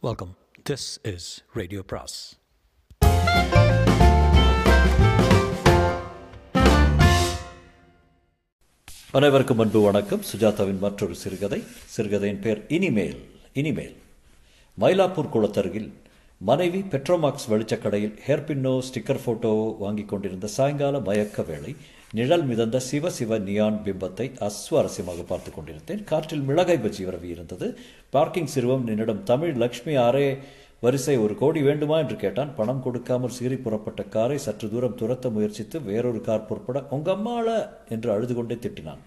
Welcome this is radio பிராஸ் அனைவருக்கும் அன்பு வணக்கம். சுஜாதாவின் மற்றொரு சிறுகதை. சிறுகதையின் பெயர் இனிமேல் இனிமேல். மயிலாப்பூர் குளத்தருகில் மனைவி பெட்ரோமாக்ஸ் வெளிச்சக்கடையில் ஹேர்பின்னோ ஸ்டிக்கர் ஃபோட்டோ வாங்கி கொண்டிருந்த சாயங்கால மயக்க வேளை நிழல் மிதந்த சிவ சிவ நியான் பிம்பத்தை அஸ்வாரஸ்யமாக பார்த்து கொண்டிருந்தேன். காற்றில் மிளகாய் பஜ்ஜி வரவி இருந்தது. பார்க்கிங் சிறுவம் என்னிடம் தமிழ் லக்ஷ்மி ஆரே வரிசை ஒரு கோடி வேண்டுமா? என்று கேட்டான். பணம் கொடுக்காமல் சீறி புறப்பட்ட காரை சற்று தூரம் துரத்த முயற்சித்து வேறொரு கார் புறப்பட உங்க அம்மாள என்று அழுது கொண்டே திட்டினான்.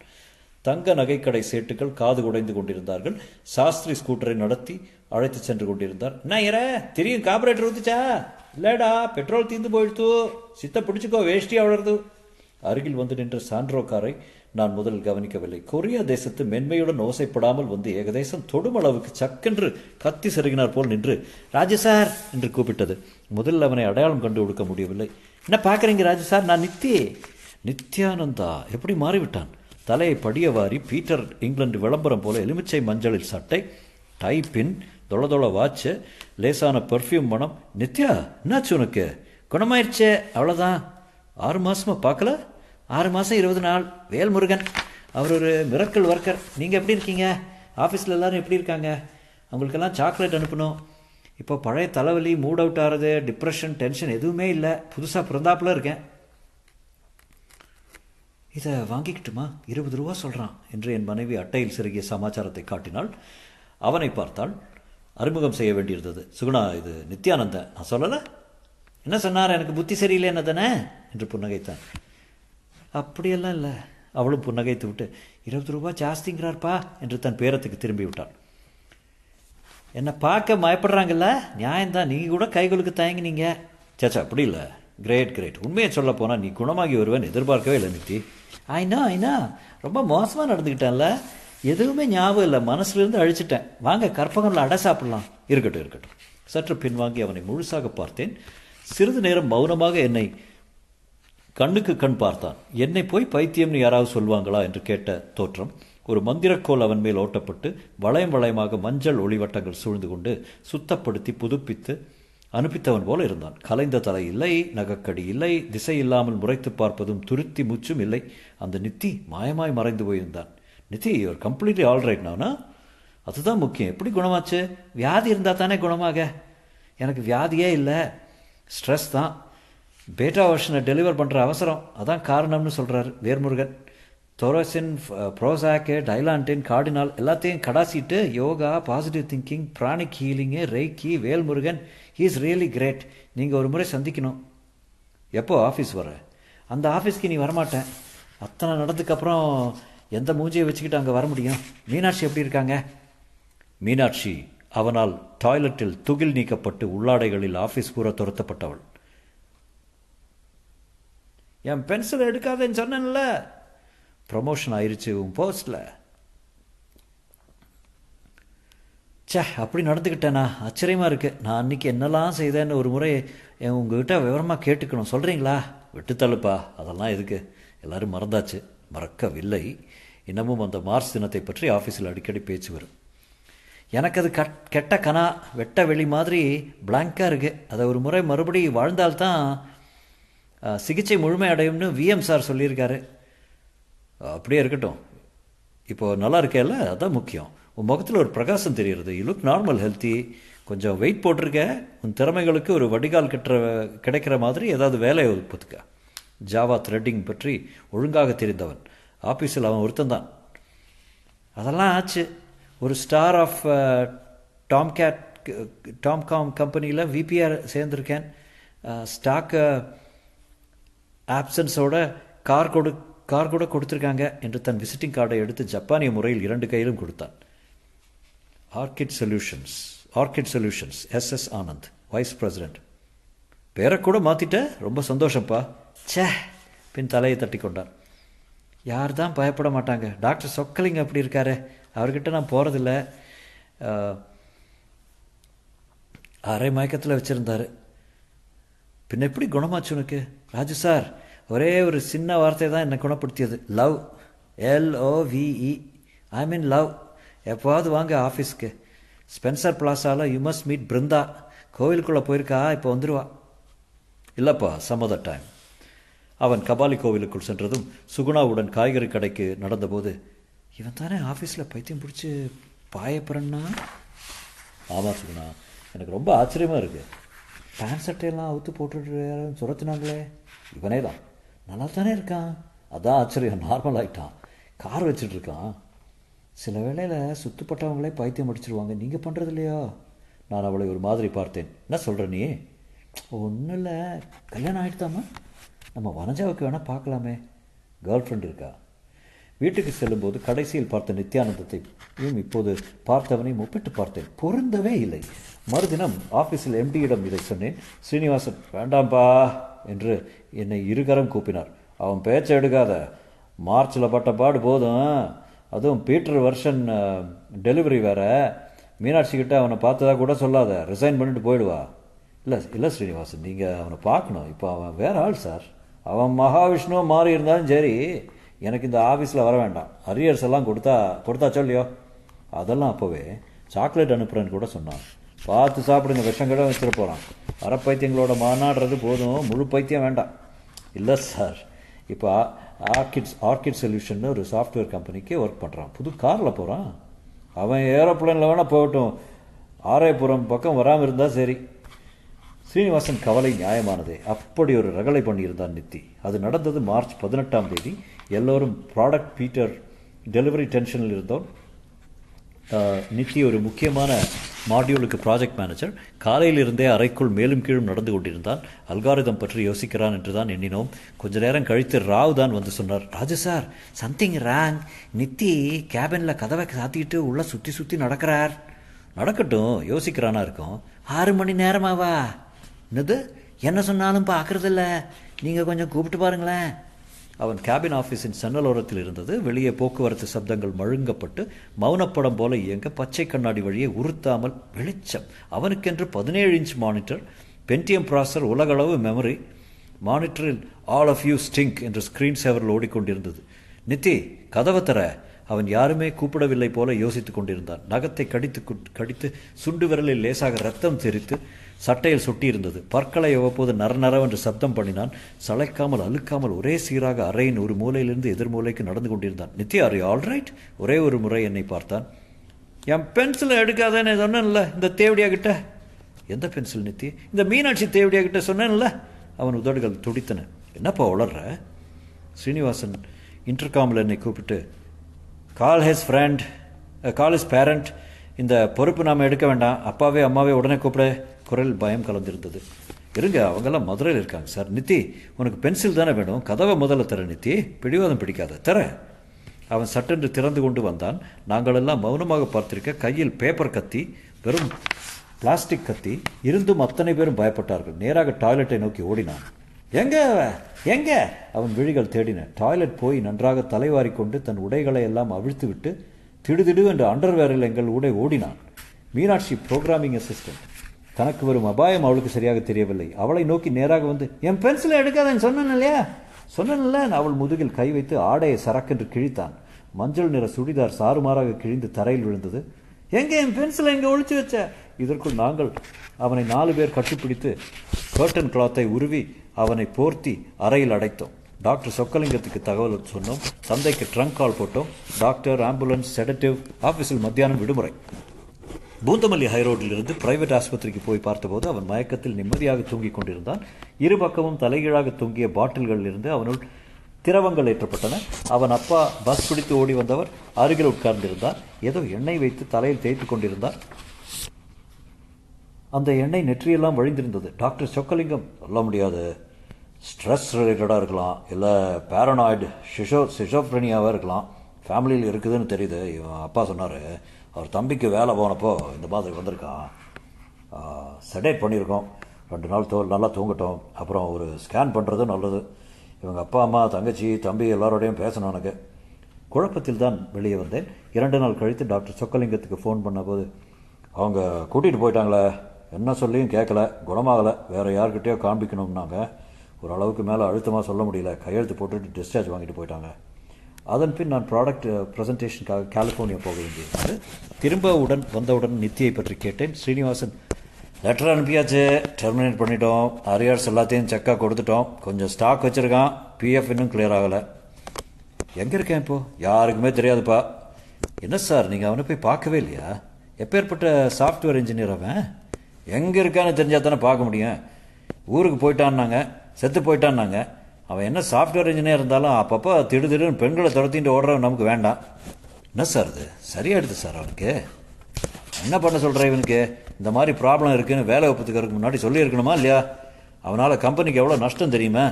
தங்க நகைக்கடை சேட்டுகள் காது உடைந்து கொண்டிருந்தார்கள். சாஸ்திரி ஸ்கூட்டரை நடத்தி அழைத்து சென்று கொண்டிருந்தார். என்ன இற? திரியும் கார்பரேட்டர் ஊத்துச்சா? இல்லடா பெட்ரோல் தீர்ந்து போயிடுத்து. சித்த பிடிச்சிக்கோ வேஷ்டி அவ்வளவு அருகில் வந்து நின்ற சாண்ட்ரோ காரை நான் முதலில் கவனிக்கவில்லை. கொரியா தேசத்து மென்மையுடன் ஓசைப்படாமல் வந்து ஏகதேசம் தொடுமளவுக்கு சக்கென்று கத்தி செருகினார் போல் நின்று ராஜு சார் என்று கூப்பிட்டது. முதலில் அவனை அடையாளம் கண்டு கொடுக்க முடியவில்லை. என்ன பார்க்குறீங்க ராஜு சார்? நான் நித்தி நித்யானந்தா எப்படி மாறிவிட்டான்? தலையை படியவாரி பீட்டர் இங்கிலாந்து விளம்பரம் போல எலுமிச்சை மஞ்சளில் சட்டை டை பின் தொள தொள வாட்சு லேசான பெர்ஃப்யூம் மனம். நித்யா என்னாச்சு உனக்கு? குணமாயிருச்சே அவ்வளோதான் ஆறு மாசமா பார்க்கல? ஆறு மாதம் இருபது நாள். வேல்முருகன் அவர் ஒரு மிரக்கல் ஒர்க்கர் நீங்கள் எப்படி இருக்கீங்க? ஆஃபீஸில் எல்லோரும் எப்படி இருக்காங்க? அவங்களுக்கெல்லாம் சாக்லேட் அனுப்பணும். இப்போ பழைய தலைவலி மூட் அவுட் ஆகிறது டிப்ரெஷன் டென்ஷன் எதுவுமே இல்லை. புதுசாக பிறந்தாப்புல இருக்கேன். இதை வாங்கிக்கிட்டுமா? இருபது ரூபா சொல்கிறான் என்று என் மனைவி அட்டையில் சிறுகிய சமாச்சாரத்தை காட்டினாள். அவனை பார்த்தால் அறிமுகம் செய்ய வேண்டியிருந்தது. சுகுணா இது நித்யானந்தன். நான் சொல்லலை? என்ன சொன்னார்? எனக்கு புத்தி சரியில்லைன்னு தானே? என்று புன்னகைத்தான். அப்படியெல்லாம் இல்லை. அவளும் புன்னகைத்து விட்டு இருபது ரூபா ஜாஸ்திங்கிறார்ப்பா என்று தன் பேரத்துக்கு திரும்பி விட்டாள். என்னை பார்க்க மயப்படுறாங்கல்ல? நியாயம்தான். நீங்கள் கூட கைகளுக்கு தயங்கினீங்க. சேச்சா அப்படி இல்லை. கிரேட் கிரேட் உண்மையை சொல்ல போனால் நீ குணமாகி வருவேன் எதிர்பார்க்கவே இல்லை நித்தி. ஐநா ஐநா ரொம்ப மோசமாக நடந்துக்கிட்டேன்ல எதுவுமே ஞாபகம் இல்லை. மனசுலேருந்து அழிச்சிட்டேன். வாங்க கற்பகம்ல அடை சாப்பிடலாம். இருக்கட்டும் இருக்கட்டும். சற்று பின்வாங்கி அவனை முழுசாக பார்த்தேன். சிறிது நேரம் மௌனமாக என்னை கண்ணுக்கு கண் பார்த்தான். என்னை போய் பைத்தியம்னு யாராவது சொல்வாங்களா என்று கேட்ட தோற்றம் ஒரு மந்திரக்கோல் அவன் மேல் ஓட்டப்பட்டு வளையம் வளையமாக மஞ்சள் ஒளிவட்டங்கள் சூழ்ந்து கொண்டு சுத்தப்படுத்தி புதுப்பித்து அனுப்பித்தவன் போல இருந்தான். கலைந்த தலை இல்லை நகக்கடி இல்லை திசை இல்லாமல் முறைத்து பார்ப்பதும் துருத்தி முச்சும் இல்லை. அந்த நித்தி மாயமாய் மறைந்து போயிருந்தான். நித்தி இவர் கம்ப்ளீட்லி ஆல் ரைட் நானா அதுதான் முக்கியம். எப்படி குணமாச்சு? வியாதி இருந்தால் தானே குணமாக. எனக்கு வியாதியே இல்லை. ஸ்ட்ரெஸ் தான். பேட்டா வெர்ஷனை டெலிவர் பண்ணுற அவசரம். அதான் காரணம்னு சொல்கிறார் வேர்முருகன். தொரோசின் ப்ரோசாக்கு டைலாண்டின் கார்டினால் எல்லாத்தையும் கடாசிட்டு yoga positive thinking pranic healing reiki Velmurugan. He is really great நீங்கள் ஒரு முறை சந்திக்கணும். எப்போ ஆஃபீஸ் வர? அந்த ஆஃபீஸ்க்கு நீ வரமாட்டேன். அத்தனை நடந்ததுக்கப்புறம் எந்த மூஞ்சியை வச்சுக்கிட்டு அங்கே வர முடியும்? மீனாட்சி எப்படி இருக்காங்க? மீனாட்சி அவனால் டாய்லெட்டில் துகில் நீக்கப்பட்டு உள்ளாடைகளில் ஆஃபீஸ் கூற துரத்தப்பட்டவள். என் பென்சில் எடுக்காதேன்னு சொன்னேன்ல. ப்ரமோஷன் ஆயிடுச்சு உன் போஸ்டில் சே அப்படி நடந்துக்கிட்டேனா? ஆச்சரியமாக இருக்குது நான் அன்றைக்கி என்னெல்லாம் செய்தேன்னு ஒரு முறை என் உங்ககிட்ட விவரமாக கேட்டுக்கணும். சொல்கிறீங்களா விட்டுத்தள்ளுப்பா அதெல்லாம் எதுக்கு? எல்லோரும் மறந்தாச்சு. மறக்கவில்லை. இன்னமும் அந்த மார்ச் தினத்தை பற்றி ஆஃபீஸில் அடிக்கடி பேச்சு வரும். எனக்கு அது கட் கெட்ட கனா வெட்ட வெளி மாதிரி பிளாங்காக இருக்குது அதை ஒரு முறை மறுபடி வாழ்ந்தால்தான் சிகிச்சை முழுமையடையும்னு விஎம் சார் சொல்லியிருக்காரு. அப்படியே இருக்கட்டும். இப்போது நல்லா இருக்கேல்ல? அதான் முக்கியம். உன் முகத்தில் ஒரு பிரகாசம் தெரிகிறது யூ லுக் நார்மல் ஹெல்த்தி கொஞ்சம் வெயிட் போட்டிருக்க. உன் திறமைகளுக்கு ஒரு வடிகால் கட்டுற கிடைக்கிற மாதிரி ஏதாவது வேலையை ஒதுப்புத்துக்க ஜாவா த்ரெட்டிங் பற்றி ஒழுங்காக தெரிந்தவன். ஆஃபீஸில் அவன் ஒருத்தந்தான் அதெல்லாம் ஆச்சு. ஒரு ஸ்டார் ஆஃப் டாம் கேட் டாம்காம் கம்பெனியில் விபிஆர் சேர்ந்துருக்கேன். ஸ்டாக்கை ஆப்சன்ஸோட கார் கொடு கார் கூட கொடுத்துருக்காங்க என்று தன் விசிட்டிங் கார்டை எடுத்து ஜப்பானிய முறையில் இரண்டு கையிலும் கொடுத்தான். Orchid Solutions Orchid Solutions S S Anand vice president பேரை கூட மாற்றிட்ட ரொம்ப சந்தோஷம்ப்பா சே பின் தலையை தட்டி கொண்டான். யார் தான் பயப்பட மாட்டாங்க? டாக்டர் சொக்கலிங்க அப்படி இருக்காரு. அவர்கிட்ட நான் போகிறதில்ல அரை மயக்கத்தில் வச்சுருந்தாரு. பின்ன எப்படி குணமாச்சு உனக்கு? ராஜு சார் ஒரே ஒரு சின்ன வார்த்தை தான் என்னை குணப்படுத்தியது. Love. L O V E I mean love எப்போவாவது வாங்க ஆஃபீஸ்க்கு. ஸ்பென்சர் பிளாஸாவில் யூ மஸ்ட் மீட் பிருந்தா. கோவிலுக்குள்ளே போயிருக்கா இப்போ வந்துடுவா இல்லைப்பா சம் அதர் டைம் அவன் கபாலி கோவிலுக்குள் சென்றதும் சுகுணாவுடன் காய்கறி கடைக்கு நடந்தபோது இவன் தானே ஆஃபீஸில் பைத்தியம் பிடிச்சி பாயப்புறன்னா ஆமாம் சுகுணா எனக்கு ரொம்ப ஆச்சரியமாக இருக்குது பேண்ட் சட்டையெல்லாம் அவுத்து போட்டுட்டு சுரத்துனாங்களே. இவனே தான் நல்லா தானே இருக்கான். அதான் ஆச்சரியம். நார்மல் ஆகிட்டான் கார் வச்சுட்டு இருக்கான். சில வேளையில் சுத்துப்பட்டவங்களே பைத்தியம் அடிச்சிருவாங்க. நீங்கள் பண்ணுறது இல்லையா நான் அவளை ஒரு மாதிரி பார்த்தேன். என்ன சொல்கிற நீ? ஒன்றும் இல்லை. கல்யாணம் ஆகிட்டுதாம்மா நம்ம வனஜாவுக்கு வேணால் பார்க்கலாமே. கேர்ள் ஃப்ரெண்ட் இருக்கா? வீட்டுக்கு செல்லும்போது கடைசியில் பார்த்த நித்யானந்தத்தையும் இப்போது பார்த்தவனையும் ஒப்பிட்டு பார்த்தேன். பொருந்தவே இல்லை. மறுதினம் ஆஃபீஸில் எம்டியிடம் இதை சொன்னேன். ஸ்ரீனிவாசன் வேண்டாம்பா என்று என்னை இருகரம் கூப்பினார். அவன் பேச்சை எடுக்காத. மார்ச்சில் பட்ட பாடு போதும். அதுவும் பீட்டர் வருஷன் டெலிவரி வேற. மீனாட்சிக்கிட்ட அவனை பார்த்ததா கூட சொல்லாத. ரிசைன் பண்ணிட்டு போயிடுவா. இல்லை இல்லை ஸ்ரீனிவாசன் நீங்கள் அவனை பார்க்கணும். இப்போ அவன் வேற ஆள் சார். அவன் மகாவிஷ்ணுவை மாறி இருந்தாலும் சரி எனக்கு இந்த ஆஃபீஸில் வர வேண்டாம். அரியர்ஸ் எல்லாம் கொடுத்தா கொடுத்தாச்சோ இல்லையோ? அதெல்லாம் அப்போவே சாக்லேட் அனுப்புகிறேன்னு கூட சொன்னான். பார்த்து சாப்பிடுங்க விஷம் கூட வச்சுட்டு போகிறான் வர பைத்தியங்களோட மாநாடுறது போதும். முழு பைத்தியம் வேண்டாம். இல்லை சார் இப்போ ஆர்கிட்ஸ் ஆர்கிட் சொல்யூஷன் ஒரு சாஃப்ட்வேர் கம்பெனிக்கு ஒர்க் பண்ணுறான் புது காரில் போகிறான் அவன் ஏரோப்ளேனில் வேணால் போகட்டும். ஆராயபுரம் பக்கம் வராமல் இருந்தால் சரி. ஸ்ரீனிவாசன் கவலை நியாயமானதே. அப்படி ஒரு ரகலை பண்ணியிருந்தான் நித்தி. அது நடந்தது மார்ச் பதினெட்டாம் தேதி. எல்லோரும் ப்ராடக்ட் பீட்டர் டெலிவரி டென்ஷனில் இருந்தோம். நித்தி ஒரு முக்கியமான மாடியூலுக்கு ப்ராஜெக்ட் மேனேஜர் காலையிலிருந்தே அறைக்குள் மேலும் கீழும் நடந்து கொண்டிருந்தான். அல்காரிதம் பற்றி யோசிக்கிறான் என்று தான் எண்ணினோம். கொஞ்ச நேரம் கழித்து ராவ் தான் வந்து சொன்னார் Raju sir something wrong Nithi கேபினில் கதவை சாத்திக்கிட்டு உள்ளே சுற்றி சுற்றி நடக்கிறார். நடக்கட்டும் யோசிக்கிறானா இருக்கும். ஆறு மணி நேரமாவா? என்னது? என்ன சொன்னாலும் பார்க்குறதில்ல. நீங்கள் கொஞ்சம் கூப்பிட்டு பாருங்களேன். அவன் கேபின் ஆஃபீஸின் சன்னலோரத்தில் இருந்தது. வெளியே போக்குவரத்து சப்தங்கள் மழுங்கப்பட்டு மௌனப்படம் போல இயங்க பச்சை கண்ணாடி வழியே உறுத்தாமல் வெளிச்சம். அவனுக்கென்று பதினேழு இன்ச் மானிட்டர் பென்டிஎம் ப்ராசர் உலகளவு மெமரி மானிட்டரில் ஆல் ஆஃப் யூ ஸ்டிங்க் என்ற ஸ்க்ரீன் சேவரில் ஓடிக்கொண்டிருந்தது. நித்தி கதவை தர. அவன் யாருமே கூப்பிடவில்லை போல யோசித்துக் கொண்டிருந்தான். நகத்தை கடித்து கடித்து சுண்டு விரலில் லேசாக ரத்தம் தெரித்து சட்டையில் சுட்டியிருந்தது பற்களை அவ்வப்போது நரநரவென்று சப்தம் பண்ணினான். சளைக்காமல் அழுக்காமல் ஒரே சீராக அறையின் ஒரு மூலையிலிருந்து எதிர் மூலைக்கு நடந்து கொண்டிருந்தான். நித்யா ஆர் ஆல்ரைட் ஒரே ஒரு முறை என்னை பார்த்தான். என் பென்சிலை எடுக்காதேன்னு சொன்னேன்ல இந்த தேவடியா கிட்ட. எந்த பென்சில் நித்தி? இந்த மீனாட்சி தேவடியா கிட்ட சொன்னேன்ல. அவன் உதடுகள் துடித்தன. என்னப்பா உளர்ற? ஸ்ரீனிவாசன் இன்டர்காமில் என்னை கூப்பிட்டு call his friend call his parent இந்த பொறுப்பு நாம் எடுக்க வேண்டாம். அப்பாவே அம்மாவே உடனே கூப்பிட. குரல் பயம் கலந்திருந்தது. இருங்க அவங்கெல்லாம் மதுரையில் இருக்காங்க சார். நித்தி உனக்கு பென்சில் தானே வேணும்? கதவை முதல்ல தர நித்தி. பிடிவாதம் பிடிக்காத. தர. அவன் சட்டென்று திறந்து கொண்டு வந்தான். நாங்களெல்லாம் மௌனமாக பார்த்திருக்க கையில் பேப்பர் கத்தி வெறும் பிளாஸ்டிக் கத்தி. இருந்தும் அத்தனை பேரும் பயப்பட்டார்கள். நேராக டாய்லெட்டை நோக்கி ஓடினான். எங்க எங்க? அவன் விழிகள் தேடின. டாய்லெட் போய் நன்றாக தலைவாரி கொண்டு தன் உடைகளை எல்லாம் அவிழ்த்து விட்டு திடுதிடு என்று அண்டர்வேரில் எங்கள் உடை ஓடினான். மீனாட்சி ப்ரோக்ராமிங் அசிஸ்டன்ட் தனக்கு வரும் அபாயம் அவளுக்கு சரியாக தெரியவில்லை. அவளை நோக்கி நேராக வந்து என் பென்சிலை எடுக்காதேன்னு சொன்னேன் இல்லையா? சொன்னேன்ல. அவள் முதுகில் கை வைத்து ஆடையை சரக்கென்று கிழித்தான். மஞ்சள் நிற சுடிதார் சாறுமாறாக கிழிந்து தரையில் விழுந்தது. எங்கே என் பென்சிலை இங்கே ஒழிச்சு வச்ச? இதற்குள் நாங்கள் அவனை நாலு பேர் கட்டிப்பிடித்து கர்டன் கிளாத்தை உருவி அவனை போர்த்தி அறையில் அடைத்தோம். டாக்டர் சொக்கலிங்கத்துக்கு தகவல் சொன்னோம். தந்தைக்கு ட்ரங்க் கால் போட்டோம். டாக்டர் ஆம்புலன்ஸ் செடட்டிவ் ஆஃபீஸில் மத்தியானம் விடுமுறை. பூந்தமல்லி ஹைரோட்டிலிருந்து பிரைவேட் ஆஸ்பத்திரிக்கு போய் பார்த்தபோது அவன் மயக்கத்தில் நிம்மதியாக தூங்கிக் கொண்டிருந்தான். இரு பக்கமும் தலைகீழாக தொங்கிய பாட்டில்களில் இருந்து அவனுள் திரவங்கள் ஏற்றப்பட்டன. அவன் அப்பா பஸ் பிடித்து ஓடி வந்தவர் அருகில் உட்கார்ந்திருந்தார் ஏதோ எண்ணெய் வைத்து தலையில் தேய்த்து கொண்டிருந்தார் அந்த எண்ணெய் நெற்றியெல்லாம் வழிந்திருந்தது. டாக்டர் சொக்கலிங்கம் சொல்ல முடியாது. ஸ்ட்ரெஸ் ரிலேட்டடாக இருக்கலாம். இல்லை பேரனாய்டு ஷிஷோ சிஷோப்ரனியாவாக இருக்கலாம். ஃபேமிலியில் இருக்குதுன்னு தெரியுது. இவன் அப்பா சொன்னார். அவர் தம்பிக்கு வேலை போனப்போ இந்த மாதிரி வந்திருக்கான். செடேட் பண்ணியிருக்கோம். ரெண்டு நாள் தோ நல்லா தூங்கட்டும். அப்புறம் ஒரு ஸ்கேன் பண்ணுறது நல்லது. இவங்க அப்பா அம்மா தங்கச்சி தம்பி எல்லாரோடையும் பேசணும் எனக்கு. குழப்பத்தில் தான் வெளியே வந்தேன். இரண்டு நாள் கழித்து டாக்டர் சொக்கலிங்கத்துக்கு ஃபோன் பண்ணபோது அவங்க கூட்டிகிட்டு போயிட்டாங்களே. என்ன சொல்லியும் கேட்கல குணமாகலை. வேறு யார்கிட்டயோ காண்பிக்கணும்னாங்க. ஒரு அளவுக்கு மேலே அழுத்தமாக சொல்ல முடியல. கையெழுத்து போட்டுட்டு டிஸ்சார்ஜ் வாங்கிட்டு போயிட்டாங்க. அதன் பின் நான் ப்ராடக்ட் ப்ரெசன்டேஷனுக்காக கலிஃபோர்னியா போக வேண்டியிருந்தது. திரும்ப உடன் வந்தவுடன் நித்தியை பற்றி கேட்டேன். ஸ்ரீனிவாசன் லெட்டர் அனுப்பியாச்சு. டெர்மினேட் பண்ணிட்டோம். அரியர்ஸ் எல்லாத்தையும் செக்காக கொடுத்துட்டோம். கொஞ்சம் ஸ்டாக் வச்சுருக்கான். பிஎஃப் இன்னும் கிளியர் ஆகலை. எங்கே இருக்கேன் இப்போ? யாருக்குமே தெரியாதுப்பா. என்ன சார் நீங்கள் அவனை போய் பார்க்கவே இல்லையா? எப்பேற்பட்ட சாஃப்ட்வேர் இன்ஜினியர் அவன்? எங்கே இருக்கான்னு தெரிஞ்சால் தானே பார்க்க முடியும். ஊருக்கு போயிட்டான்னாங்க. செத்து போயிட்டான்னாங்க. அவன் என்ன சாஃப்ட்வேர் இன்ஜினியர் இருந்தாலும் அப்பப்போ திடு திடுன்னு பெண்களை துரத்திட்டு ஓடுறவன் நமக்கு வேண்டாம். என்ன சார் இது? சரியாயிடுது சார் அவனுக்கு. என்ன பண்ண சொல்கிற இவனுக்கு? இந்த மாதிரி ப்ராப்ளம் இருக்குன்னு வேலை ஒப்புத்துக்கிறதுக்கு முன்னாடி சொல்லியிருக்கணுமா இல்லையா? அவனால் கம்பெனிக்கு எவ்வளோ நஷ்டம் தெரியுமா?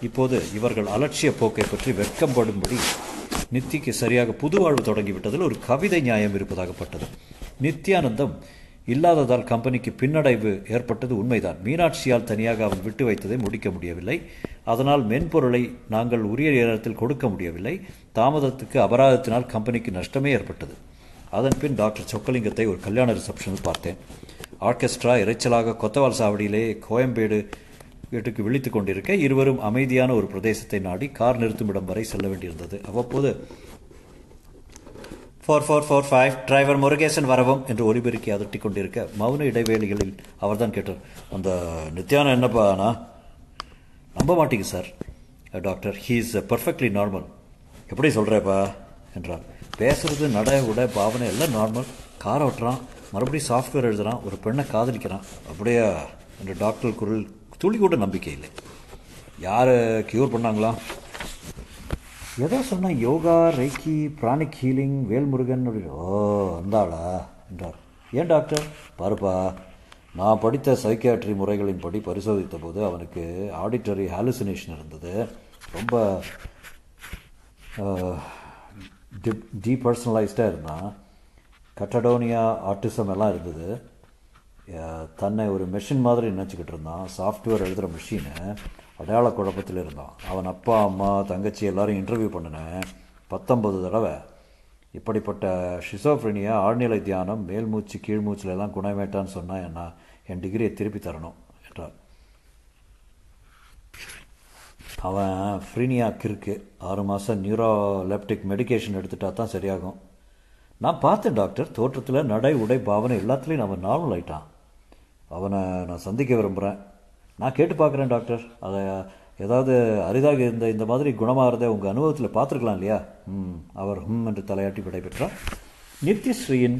இப்போது இவர்கள் அலட்சிய போக்கை பற்றி வெட்கப்படும்படி நித்திக்கு சரியாக புது வாழ்வு தொடங்கிவிட்டதில் ஒரு கவிதை நியாயம் இருப்பதாகப்பட்டது. நித்யானந்தம் இல்லாததால் கம்பெனிக்கு பின்னடைவு ஏற்பட்டது உண்மைதான். மீனாட்சியால் தனியாக அவன் விட்டு வைத்ததை முடிக்க முடியவில்லை. அதனால் மென்பொருளை நாங்கள் உரிய நேரத்தில் கொடுக்க முடியவில்லை. தாமதத்துக்கு அபராதத்தினால் கம்பெனிக்கு நஷ்டமே ஏற்பட்டது. அதன்பின் டாக்டர் சொக்கலிங்கத்தை ஒரு கல்யாண ரிசப்ஷனில் பார்த்தேன். ஆர்கெஸ்ட்ரா இறைச்சலாக கொத்தவால் சாவடியிலே கோயம்பேடு வீட்டுக்கு விழித்து கொண்டிருக்க இருவரும் அமைதியான ஒரு பிரதேசத்தை நாடி கார் நிறுத்துமிடம் வரை செல்ல வேண்டியிருந்தது. அவ்வப்போது four four four five driver Murugesan வரவும் என்று ஒலிபெருக்கி அதட்டி கொண்டிருக்க மௌன இடைவேளைகளில் அவர்தான் கேட்டார். அந்த நித்யானம் என்னப்பாண்ணா நம்ப மாட்டீங்க sir. Doctor he is perfectly normal எப்படி சொல்கிறேப்பா என்றார். பேசுறது நட உட பாவனை எல்லாம் நார்மல் கார் ஓட்டுறான் மறுபடியும் சாஃப்ட்வேர் எழுதுகிறான் ஒரு பெண்ணை காதலிக்கிறான். அப்படியா? என்று டாக்டர் குரல் துளி கூட நம்பிக்கை இல்லை. யார் க்யூர் பண்ணாங்களா? எதோ சொன்ன yoga reiki pranic healing Velmurugan அப்படின்னு ஓ வந்தாளா என்றார். ஏன் டாக்டர்? பாருப்பா நான் படித்த சைக்கியாட்ரி முறைகளின்படி பரிசோதித்த போது அவனுக்கு ஆடிட்டரி ஹாலுசினேஷன் இருந்தது. ரொம்ப டீபர்சனலைஸ்டாக இருந்தான். கட்டடோனியா ஆர்டிசம் எல்லாம் இருந்தது. தன்னை ஒரு மெஷின் மாதிரி நினச்சிக்கிட்டு இருந்தான். சாஃப்ட்வேர் எழுதுகிற மிஷினு அடையாள குழப்பத்தில் இருந்தான். அவன் அப்பா அம்மா தங்கச்சி எல்லாரும் இன்டர்வியூ பண்ணினேன் பத்தொம்பது தடவை. இப்படிப்பட்ட ஷிசோஃப்ரினியா ஆழ்நிலை தியானம் மேல்மூச்சு கீழ்மூச்சில் எல்லாம் குணமேட்டான்னு சொன்னால் என்ன? என் டிகிரியை திருப்பி தரணும் என்றார். அவன் ஃப்ரீனியா கிற்கு ஆறு மாதம் நியூரோலெப்டிக் மெடிகேஷன் எடுத்துட்டா தான் சரியாகும். நான் பார்த்தேன் டாக்டர் தோற்றத்தில் நடை உடை பாவனை எல்லாத்துலேயும் நம்ம நார்மல் ஆயிட்டான். அவனை நான் சந்திக்க விரும்புகிறேன் நான் கேட்டு பார்க்குறேன் டாக்டர். அதை ஏதாவது அரிதாக இருந்த இந்த மாதிரி குணமாகிறத உங்கள் அனுபவத்தில் பார்த்துருக்கலாம் இல்லையா? ம் அவர் ஹம் என்று தலையாட்டி விடைபெற்றார். நித்யஸ்ரீயின்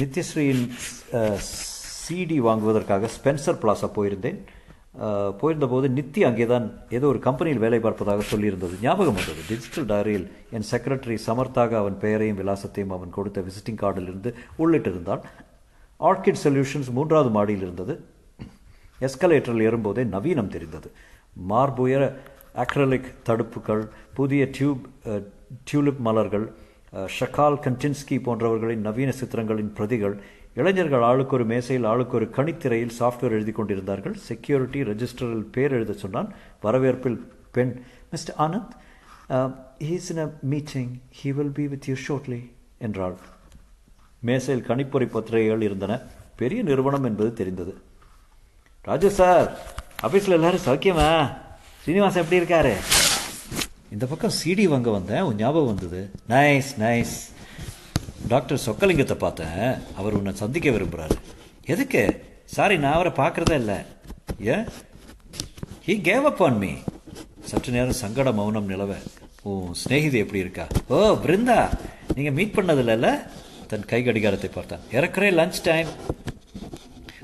நித்யஸ்ரீயின் சிடி வாங்குவதற்காக ஸ்பென்சர் பிளாசா போயிருந்தேன். போயிருந்தபோது நித்தி அங்கே தான் ஏதோ ஒரு கம்பெனியில் வேலை பார்ப்பதாக சொல்லியிருந்தது. ஞாபகம் வந்தது. டிஜிட்டல் டைரியில் என் செக்ரட்டரி சமர்த்தாக அவன் பெயரையும் விலாசத்தையும் அவன் கொடுத்த விசிட்டிங் கார்டிலிருந்து உள்ளிட்டிருந்தான். ஆர்கிட் சொல்யூஷன்ஸ் மூன்றாவது மாடியில் இருந்தது. எஸ்கலேட்டரில் ஏறும்போதே நவீனம் தெரிந்தது. மார்புயர அக்ரலிக் தடுப்புகள் புதிய டியூப் டியூலிப் மலர்கள் ஷகால் கண்டின்ஸ்கி போன்றவர்களின் நவீன சித்திரங்களின் பிரதிகள் இளைஞர்கள் ஆளுக்கு ஒரு மேசையில் ஆளுக்கு ஒரு கணித்திரையில் சாஃப்ட்வேர் எழுதி கொண்டிருந்தார்கள். செக்யூரிட்டி ரெஜிஸ்டரில் பேர் எழுத சொன்னான். வரவேற்பில் பெண் Mr Anand he's in a meeting he will be with you shortly என்றாள். மேசையில் கணிப்பொறி பத்திரிகைகள் இருந்தன. பெரிய நிறுவனம் என்பது தெரிந்தது. ராஜு சார் ஆஃபீஸில் எல்லாரும் சௌக்கியமா? ஸ்ரீனிவாசன் எப்படி இருக்காரு? இந்த பக்கம் சிடி வாங்க வந்தேன். உன் ஞாபகம் வந்தது. நைஸ் நைஸ் டாக்டர் சொக்கலிங்கத்தை பார்த்தேன். அவர் உன்னை சந்திக்க விரும்புகிறாரு எதுக்கு? சாரி நான் அவரை பார்க்குறதே இல்லை. ஏன்? He gave up on me சற்று நேரம் சங்கட மௌனம் நிலவ. உன் ஸ்நேகிதி எப்படி இருக்கா? ஓ பிருந்தா. நீங்கள் மீட் பண்ணதில்லைல்ல தன் கை கடிகாரத்தை பார்த்தான். இறக்குறே லஞ்ச் டைம்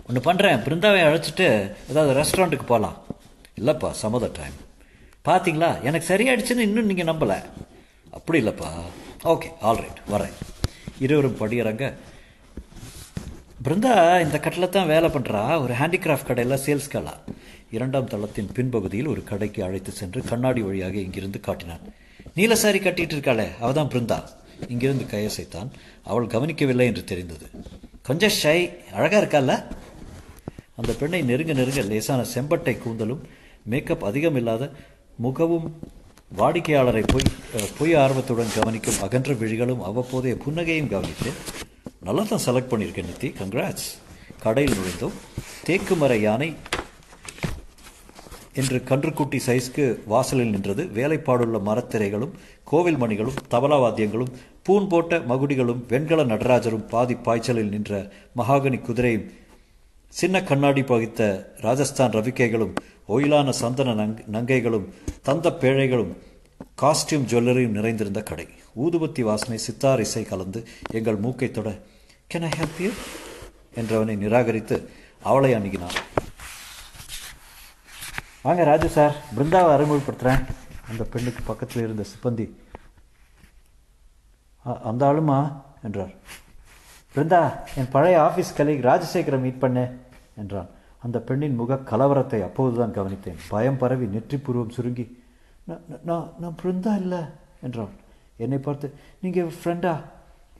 ஒன்று பண்ணுறேன் பிருந்தாவை அழைச்சிட்டு ஏதாவது ரெஸ்டாரண்ட்டுக்கு போகலாம் இல்லைப்பா சமத டைம் பார்த்தீங்களா எனக்கு சரியாயிடுச்சுன்னு இன்னும் நீங்கள் நம்பலை. அப்படி இல்லைப்பா. ஓகே ஆல்ரைட் வரேன். இருவரும் படியிறங்க. பிருந்தா இந்த கட்டில் தான் வேலை பண்ணுறா ஒரு ஹேண்டிகிராஃப்ட் கடையில் சேல்ஸ் கலா இரண்டாம் தளத்தின் பின்பகுதியில் ஒரு கடைக்கு அழைத்து சென்று கண்ணாடி வழியாக இங்கிருந்து காட்டினான். நீல கட்டிகிட்டு இருக்காளே அவள் தான் பிருந்தா. இங்கிருந்து கையசைத்தான் அவள் கவனிக்கவில்லை என்று தெரிந்தது. கொஞ்சம் ஷை அழகாக இருக்கால அந்த பெண்ணை நெருங்க நெருங்க லேசான செம்பட்டை கூந்தலும் மேக்கப் அதிகம் இல்லாத முகவும் வாடிக்கையாளரை பொய் பொய் ஆர்வத்துடன் கவனிக்கும் அகன்ற விழிகளும் அவ்வப்போதைய புன்னகையும் கவனித்து நல்லா தான் செலக்ட் பண்ணியிருக்கேன் நித்தி கங்க்ராட்ஸ் கடையில் நுழைந்தோம். தேக்கு மர யானை என்று கன்றுக்குட்டி சைஸ்க்கு வாசலில் நின்றது. வேலைப்பாடுள்ள மரத்திரைகளும் கோவில் மணிகளும் தபலா வாத்தியங்களும் பூன் போட்ட மகுடிகளும் வெண்கல நடராஜரும் பாதி பாய்ச்சலில் நின்ற மகாகனி குதிரையும் சின்ன கண்ணாடி பகித்த ராஜஸ்தான் ரவிக்கைகளும் ஒயிலான சந்தன நங் நங்கைகளும் தந்த பேழைகளும் காஸ்டியூம் ஜுவல்லரியும் நிறைந்திருந்த கடை. ஊதுபத்தி வாசனை சித்தார் இசை கலந்து எங்கள் மூக்கை தொட கேன் ஐ ஹெல்ப் யூ என்றவனை நிராகரித்து அவளை அணுகினான். வாங்க ராஜு சார் பிருந்தாவை அறிமுகப்படுத்துகிறேன் அந்த பெண்ணுக்கு பக்கத்தில் இருந்த சிப்பந்தி. "அ- அந்த ஆளுமா? என்றார். பிருந்தா என் பழைய ஆஃபீஸ் கலீக் ராஜசேகரை மீட் பண்ணேன் என்றான். அந்த பெண்ணின் முக கலவரத்தை அப்போதுதான் கவனித்தேன். பயம் பரவி நெற்றிப்பூர்வம் சுருங்கி "நான்- நான்- பிருந்தா இல்லை என்றான். என்னை பார்த்து நீங்கள் ஃப்ரெண்டா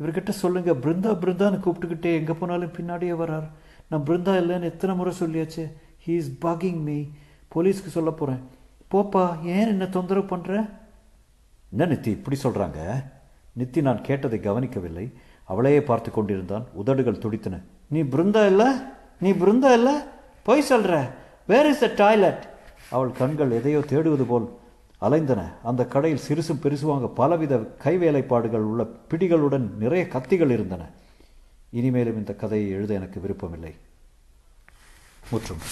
இவர்கிட்ட சொல்லுங்கள் பிருந்தா பிருந்தான்னு கூப்பிட்டுக்கிட்டே எங்கே போனாலும் பின்னாடியே வர்றார். நான் பிருந்தா இல்லைன்னு எத்தனை முறை சொல்லியாச்சு? ஹீ இஸ் பாகிங் மீ போலீஸ்க்கு சொல்ல போகிறேன் போப்பா ஏன் என்ன தொந்தரவு பண்ணுற என்ன நித்தி இப்படி சொல்கிறாங்க நித்தி நான் கேட்டதை கவனிக்கவில்லை. அவளையே பார்த்து கொண்டிருந்தான். உதடுகள் துடித்தன. நீ பிருந்தா இல்லை? நீ பிருந்தா இல்லை? பொய் சொல்கிற வேர் இஸ் த டாய்லெட் அவள் கண்கள் எதையோ தேடுவது போல் அலைந்தன. அந்த கடையில் சிறுசும் பெருசுவாங்க பலவித கைவேலைப்பாடுகள் உள்ள பிடிகளுடன் நிறைய கத்திகள் இருந்தன. இனிமேலும் இந்த கதையை எழுத எனக்கு விருப்பமில்லை. முற்றும்.